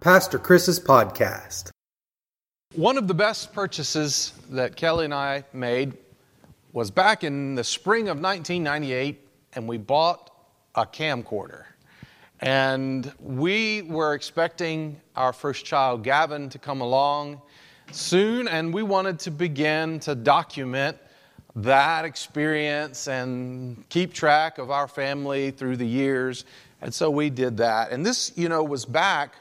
Pastor Chris's podcast. One of the best purchases that Kelly and I made was back in the spring of 1998, and we bought a camcorder. And we were expecting our first child, Gavin, to come along soon, and we wanted to begin to document that experience and keep track of our family through the years. And so we did that. And this, you know, was back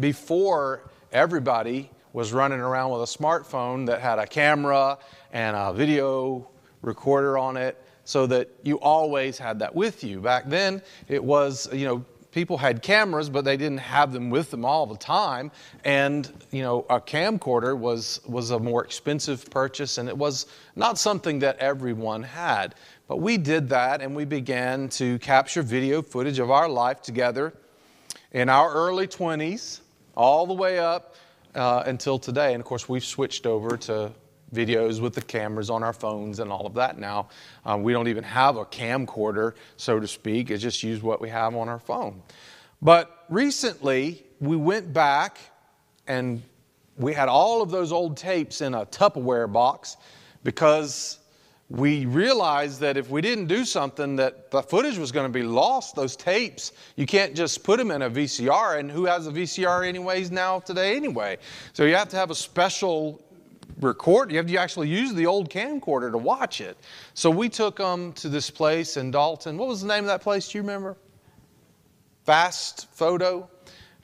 before everybody was running around with a smartphone that had a camera and a video recorder on it so that you always had that with you. Back then, it was, you know, people had cameras, but they didn't have them with them all the time. And, you know, a camcorder was, was a more expensive purchase, and it was not something that everyone had. But we did that, and we began to capture video footage of our life together in our early 20s, all the way up uh, until today. And of course, we've switched over to videos with the cameras on our phones and all of that now. Um, we don't even have a camcorder, so to speak. It's just use what we have on our phone. But recently, we went back and we had all of those old tapes in a Tupperware box because we realized that if we didn't do something that the footage was going to be lost those tapes you can't just put them in a vcr and who has a vcr anyways now today anyway so you have to have a special record, you have to actually use the old camcorder to watch it. So we took them to this place in Dalton. What was the name of that place? Do you remember? Fast Photo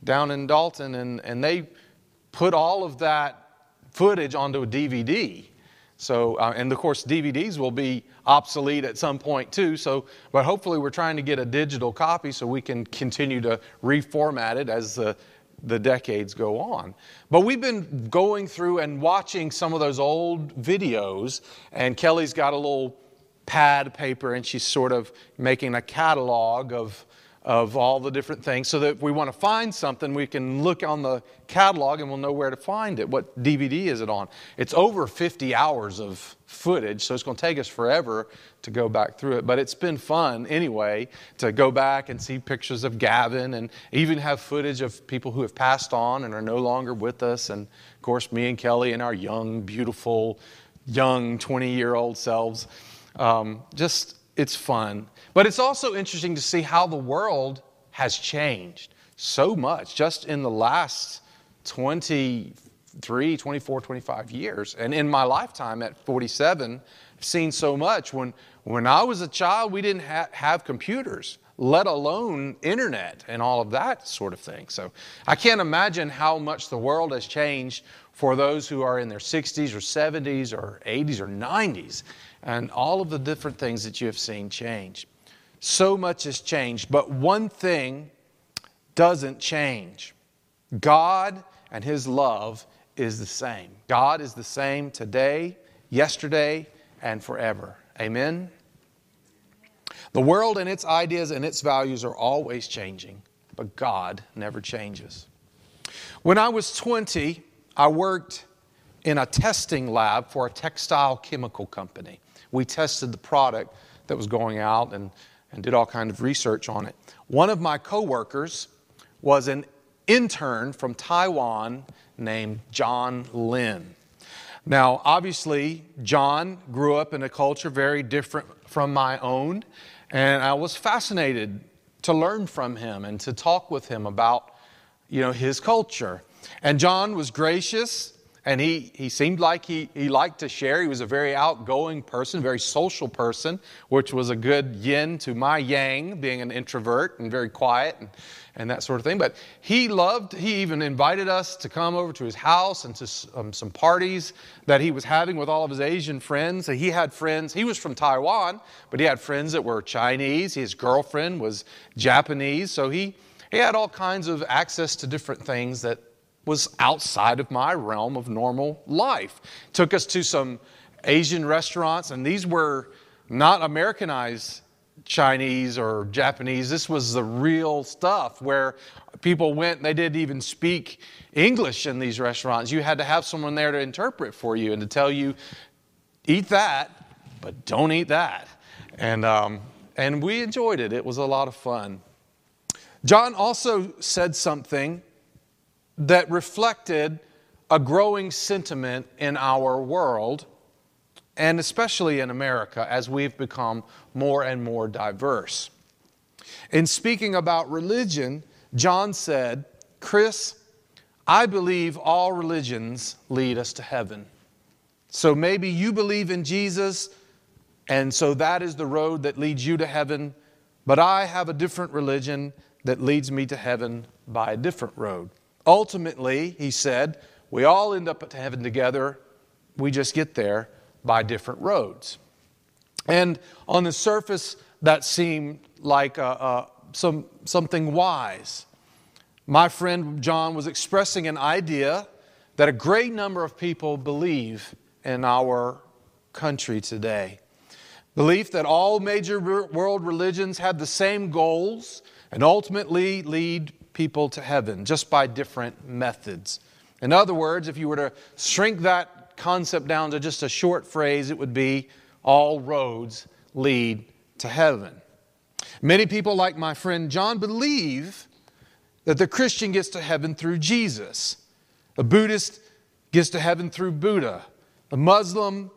down in Dalton. And, and they put all of that footage onto a DVD. So, uh, and of course, DVDs will be obsolete at some point too. So, but hopefully, we're trying to get a digital copy so we can continue to reformat it as the the decades go on. But we've been going through and watching some of those old videos, and Kelly's got a little pad paper and she's sort of making a catalog of, of all the different things so that if we want to find something, we can look on the catalog and we'll know where to find it. What DVD is it on? It's over 50 hours of footage, so it's going to take us forever to go back through it. But it's been fun anyway to go back and see pictures of Gavin and even have footage of people who have passed on and are no longer with us. And of course, me and Kelly and our young, beautiful, young 20 year old selves. Um, just, it's fun. But it's also interesting to see how the world has changed so much just in the last 23, 24, 25 years. And in my lifetime at 47, I've seen so much. When, when I was a child, we didn't ha- have computers, let alone internet and all of that sort of thing. So I can't imagine how much the world has changed for those who are in their 60s or 70s or 80s or 90s and all of the different things that you have seen change. So much has changed, but one thing doesn't change God and His love is the same. God is the same today, yesterday, and forever. Amen? The world and its ideas and its values are always changing, but God never changes. When I was 20, I worked in a testing lab for a textile chemical company. We tested the product that was going out and, and did all kind of research on it. One of my coworkers was an intern from Taiwan named John Lin. Now, obviously, John grew up in a culture very different from my own, and I was fascinated to learn from him and to talk with him about, you know, his culture. And John was gracious and he, he seemed like he, he liked to share. He was a very outgoing person, very social person, which was a good yin to my yang, being an introvert and very quiet and, and that sort of thing. But he loved, he even invited us to come over to his house and to um, some parties that he was having with all of his Asian friends. He had friends, he was from Taiwan, but he had friends that were Chinese. His girlfriend was Japanese. So he, he had all kinds of access to different things that was outside of my realm of normal life. Took us to some Asian restaurants, and these were not Americanized Chinese or Japanese. This was the real stuff where people went, they didn't even speak English in these restaurants. You had to have someone there to interpret for you and to tell you, eat that, but don't eat that. And, um, and we enjoyed it, it was a lot of fun. John also said something that reflected a growing sentiment in our world, and especially in America, as we've become more and more diverse. In speaking about religion, John said, Chris, I believe all religions lead us to heaven. So maybe you believe in Jesus, and so that is the road that leads you to heaven, but I have a different religion that leads me to heaven by a different road. Ultimately, he said, we all end up at heaven together. We just get there by different roads. And on the surface, that seemed like a, a, some, something wise. My friend John was expressing an idea that a great number of people believe in our country today. Belief that all major world religions have the same goals and ultimately lead people to heaven just by different methods. In other words, if you were to shrink that concept down to just a short phrase, it would be all roads lead to heaven. Many people, like my friend John, believe that the Christian gets to heaven through Jesus. A Buddhist gets to heaven through Buddha. A Muslim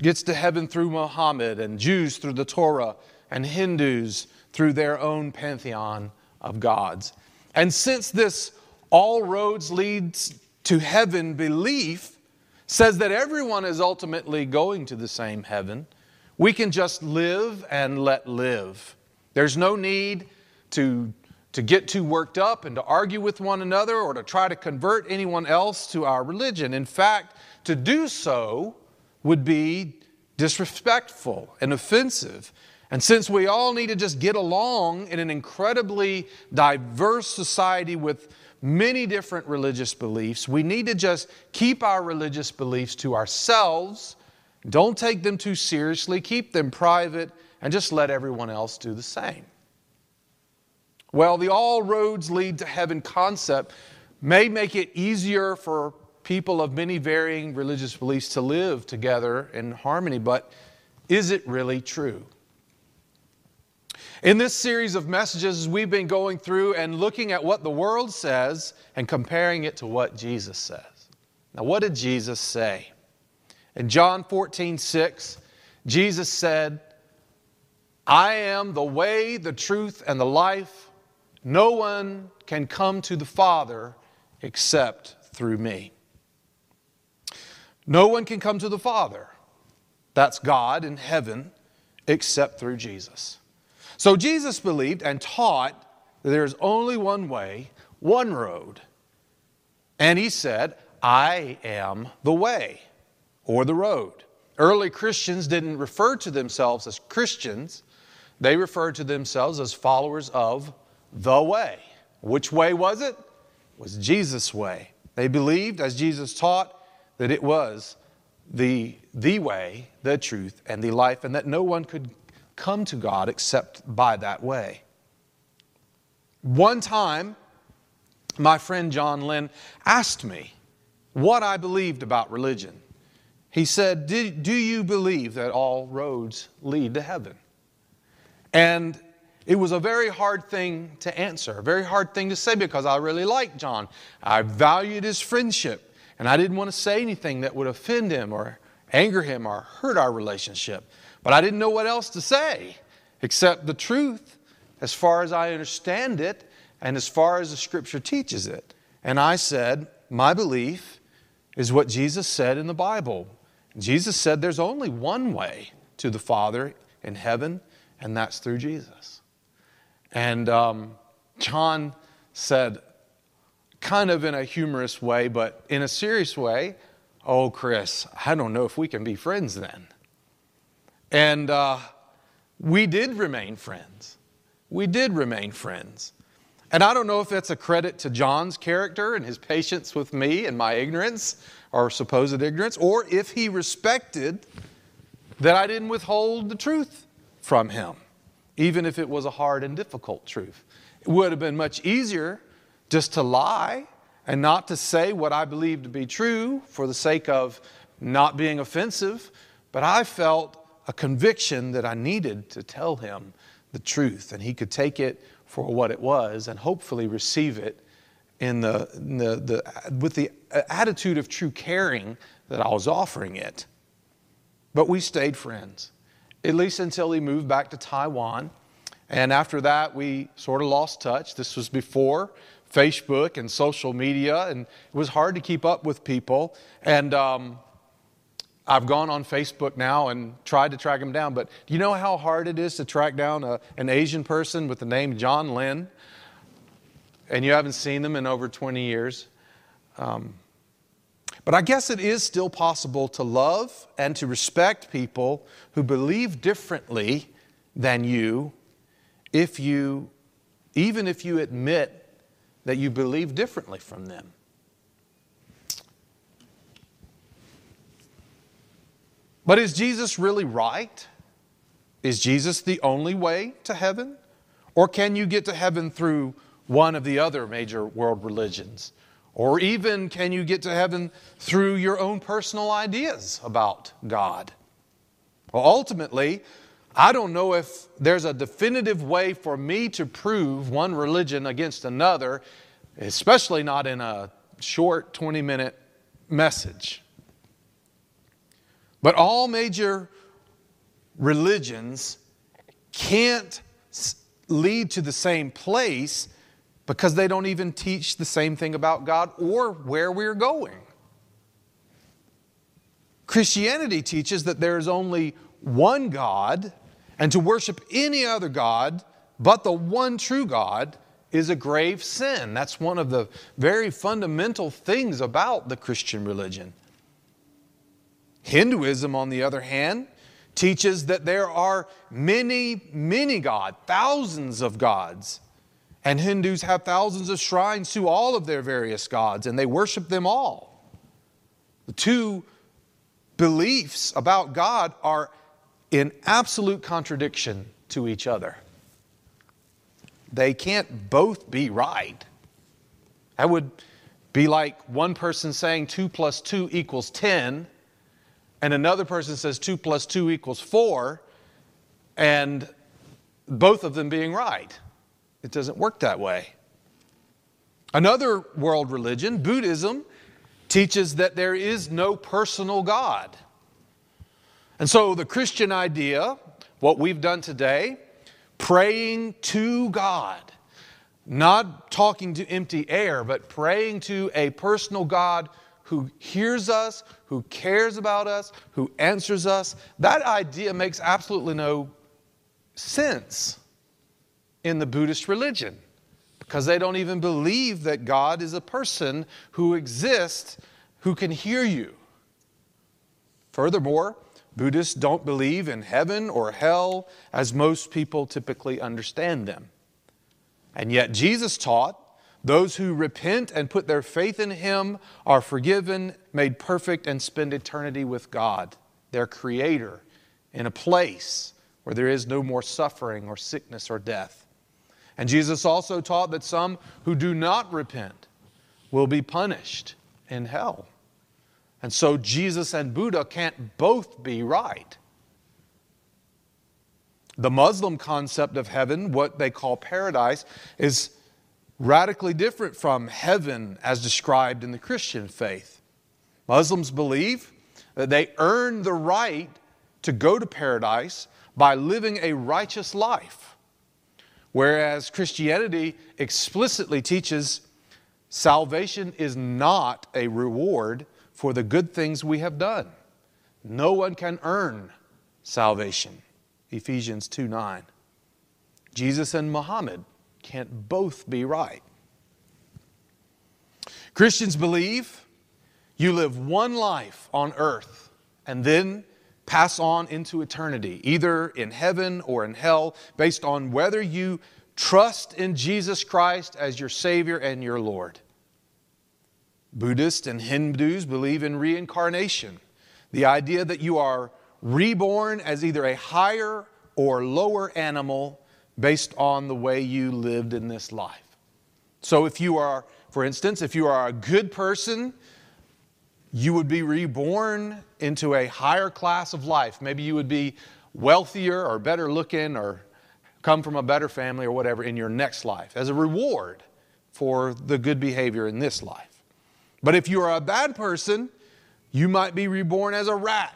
gets to heaven through Muhammad, and Jews through the Torah, and Hindus through their own pantheon of gods. And since this all roads leads to heaven belief says that everyone is ultimately going to the same heaven. We can just live and let live. There's no need to, to get too worked up and to argue with one another or to try to convert anyone else to our religion. In fact, to do so would be disrespectful and offensive. And since we all need to just get along in an incredibly diverse society with many different religious beliefs. We need to just keep our religious beliefs to ourselves. Don't take them too seriously, keep them private, and just let everyone else do the same. Well, the all roads lead to heaven concept may make it easier for people of many varying religious beliefs to live together in harmony, but is it really true? In this series of messages, we've been going through and looking at what the world says and comparing it to what Jesus says. Now, what did Jesus say? In John 14, 6, Jesus said, I am the way, the truth, and the life. No one can come to the Father except through me. No one can come to the Father, that's God in heaven, except through Jesus. So Jesus believed and taught that there is only one way, one road. And he said, I am the way or the road. Early Christians didn't refer to themselves as Christians, they referred to themselves as followers of the way. Which way was it? It was Jesus' way. They believed, as Jesus taught, that it was the, the way, the truth, and the life, and that no one could come to God except by that way. One time, my friend John Lin asked me what I believed about religion. He said, Do you believe that all roads lead to heaven? And it was a very hard thing to answer, a very hard thing to say because I really liked John. I valued his friendship, and I didn't want to say anything that would offend him or anger him or hurt our relationship. But I didn't know what else to say except the truth as far as I understand it and as far as the scripture teaches it. And I said, My belief is what Jesus said in the Bible. Jesus said there's only one way to the Father in heaven, and that's through Jesus. And um, John said, kind of in a humorous way, but in a serious way, Oh, Chris, I don't know if we can be friends then. And uh, we did remain friends. We did remain friends. And I don't know if that's a credit to John's character and his patience with me and my ignorance or supposed ignorance, or if he respected that I didn't withhold the truth from him, even if it was a hard and difficult truth. It would have been much easier just to lie and not to say what I believed to be true for the sake of not being offensive, but I felt a conviction that I needed to tell him the truth, and he could take it for what it was and hopefully receive it in the, in the, the, with the attitude of true caring that I was offering it. But we stayed friends, at least until he moved back to Taiwan. And after that, we sort of lost touch. This was before Facebook and social media, and it was hard to keep up with people. And um, I've gone on Facebook now and tried to track him down. But do you know how hard it is to track down a, an Asian person with the name John Lin? And you haven't seen them in over 20 years. Um, but I guess it is still possible to love and to respect people who believe differently than you if you, even if you admit that you believe differently from them. But is Jesus really right? Is Jesus the only way to heaven? Or can you get to heaven through one of the other major world religions? Or even can you get to heaven through your own personal ideas about God? Well, ultimately, I don't know if there's a definitive way for me to prove one religion against another, especially not in a short 20 minute message. But all major religions can't lead to the same place because they don't even teach the same thing about God or where we're going. Christianity teaches that there is only one God, and to worship any other God but the one true God is a grave sin. That's one of the very fundamental things about the Christian religion. Hinduism, on the other hand, teaches that there are many, many gods, thousands of gods and Hindus have thousands of shrines to all of their various gods, and they worship them all. The two beliefs about God are in absolute contradiction to each other. They can't both be right. That would be like one person saying 2 plus 2 equals 10, and another person says 2 plus 2 equals 4, and both of them being right. It doesn't work that way. Another world religion, Buddhism, teaches that there is no personal God. And so the Christian idea, what we've done today, praying to God, not talking to empty air, but praying to a personal God who hears us, who cares about us, who answers us, that idea makes absolutely no sense in the Buddhist religion because they don't even believe that God is a person who exists who can hear you. Furthermore, Buddhists don't believe in heaven or hell as most people typically understand them. And yet, Jesus taught those who repent and put their faith in Him are forgiven, made perfect, and spend eternity with God, their Creator, in a place where there is no more suffering or sickness or death. And Jesus also taught that some who do not repent will be punished in hell. And so Jesus and Buddha can't both be right. The Muslim concept of heaven, what they call paradise, is radically different from heaven as described in the Christian faith. Muslims believe that they earn the right to go to paradise by living a righteous life. Whereas Christianity explicitly teaches salvation is not a reward for the good things we have done. No one can earn salvation. Ephesians 2 9. Jesus and Muhammad can't both be right. Christians believe you live one life on earth and then pass on into eternity, either in heaven or in hell, based on whether you trust in Jesus Christ as your Savior and your Lord. Buddhists and Hindus believe in reincarnation, the idea that you are reborn as either a higher or lower animal based on the way you lived in this life. So, if you are, for instance, if you are a good person, you would be reborn into a higher class of life. Maybe you would be wealthier or better looking or come from a better family or whatever in your next life as a reward for the good behavior in this life. But if you are a bad person, you might be reborn as a rat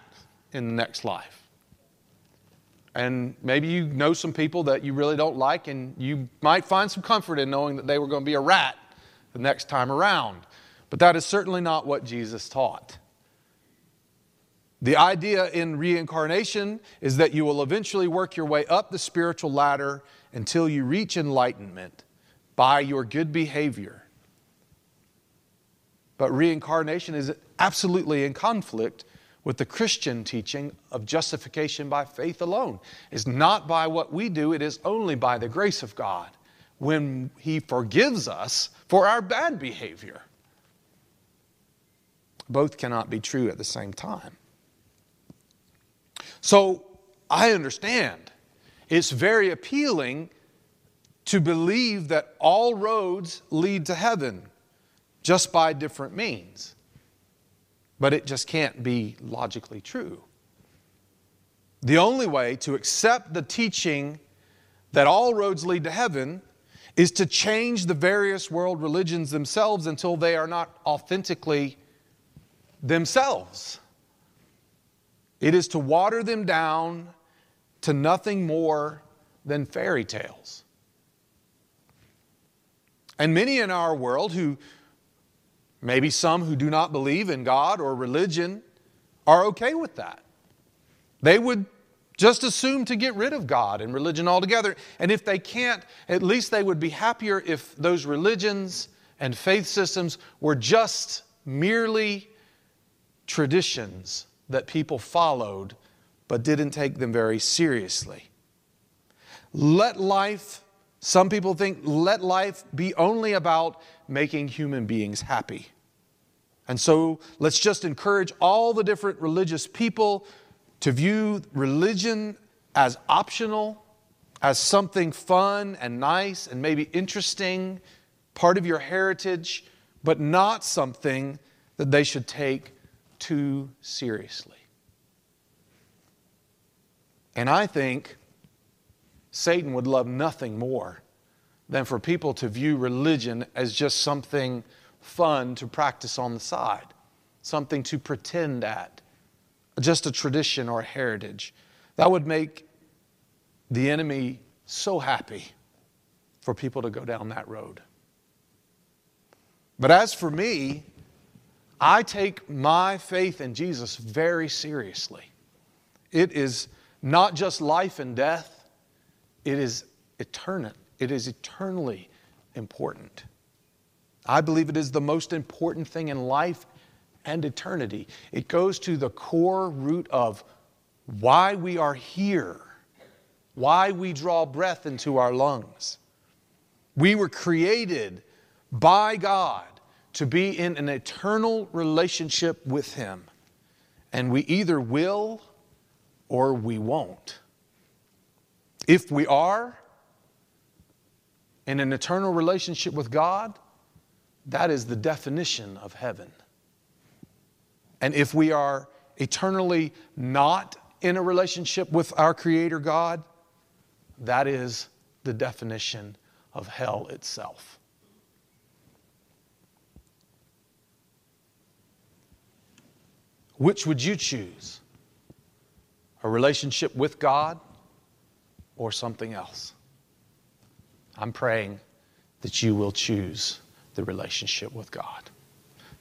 in the next life. And maybe you know some people that you really don't like, and you might find some comfort in knowing that they were going to be a rat the next time around. But that is certainly not what Jesus taught. The idea in reincarnation is that you will eventually work your way up the spiritual ladder until you reach enlightenment by your good behavior. But reincarnation is absolutely in conflict with the Christian teaching of justification by faith alone. It's not by what we do, it is only by the grace of God when He forgives us for our bad behavior. Both cannot be true at the same time. So I understand. It's very appealing to believe that all roads lead to heaven just by different means. But it just can't be logically true. The only way to accept the teaching that all roads lead to heaven is to change the various world religions themselves until they are not authentically themselves. It is to water them down to nothing more than fairy tales. And many in our world who, maybe some who do not believe in God or religion, are okay with that. They would just assume to get rid of God and religion altogether. And if they can't, at least they would be happier if those religions and faith systems were just merely traditions that people followed but didn't take them very seriously. Let life, some people think, let life be only about making human beings happy. And so let's just encourage all the different religious people to view religion as optional, as something fun and nice and maybe interesting, part of your heritage, but not something that they should take too seriously. And I think Satan would love nothing more than for people to view religion as just something fun to practice on the side, something to pretend at, just a tradition or a heritage. That would make the enemy so happy for people to go down that road. But as for me, I take my faith in Jesus very seriously. It is not just life and death, it is eternal. It is eternally important. I believe it is the most important thing in life and eternity. It goes to the core root of why we are here, why we draw breath into our lungs. We were created by God to be in an eternal relationship with Him. And we either will or we won't. If we are in an eternal relationship with God, that is the definition of heaven. And if we are eternally not in a relationship with our Creator God, that is the definition of hell itself. Which would you choose? A relationship with God or something else? I'm praying that you will choose the relationship with God.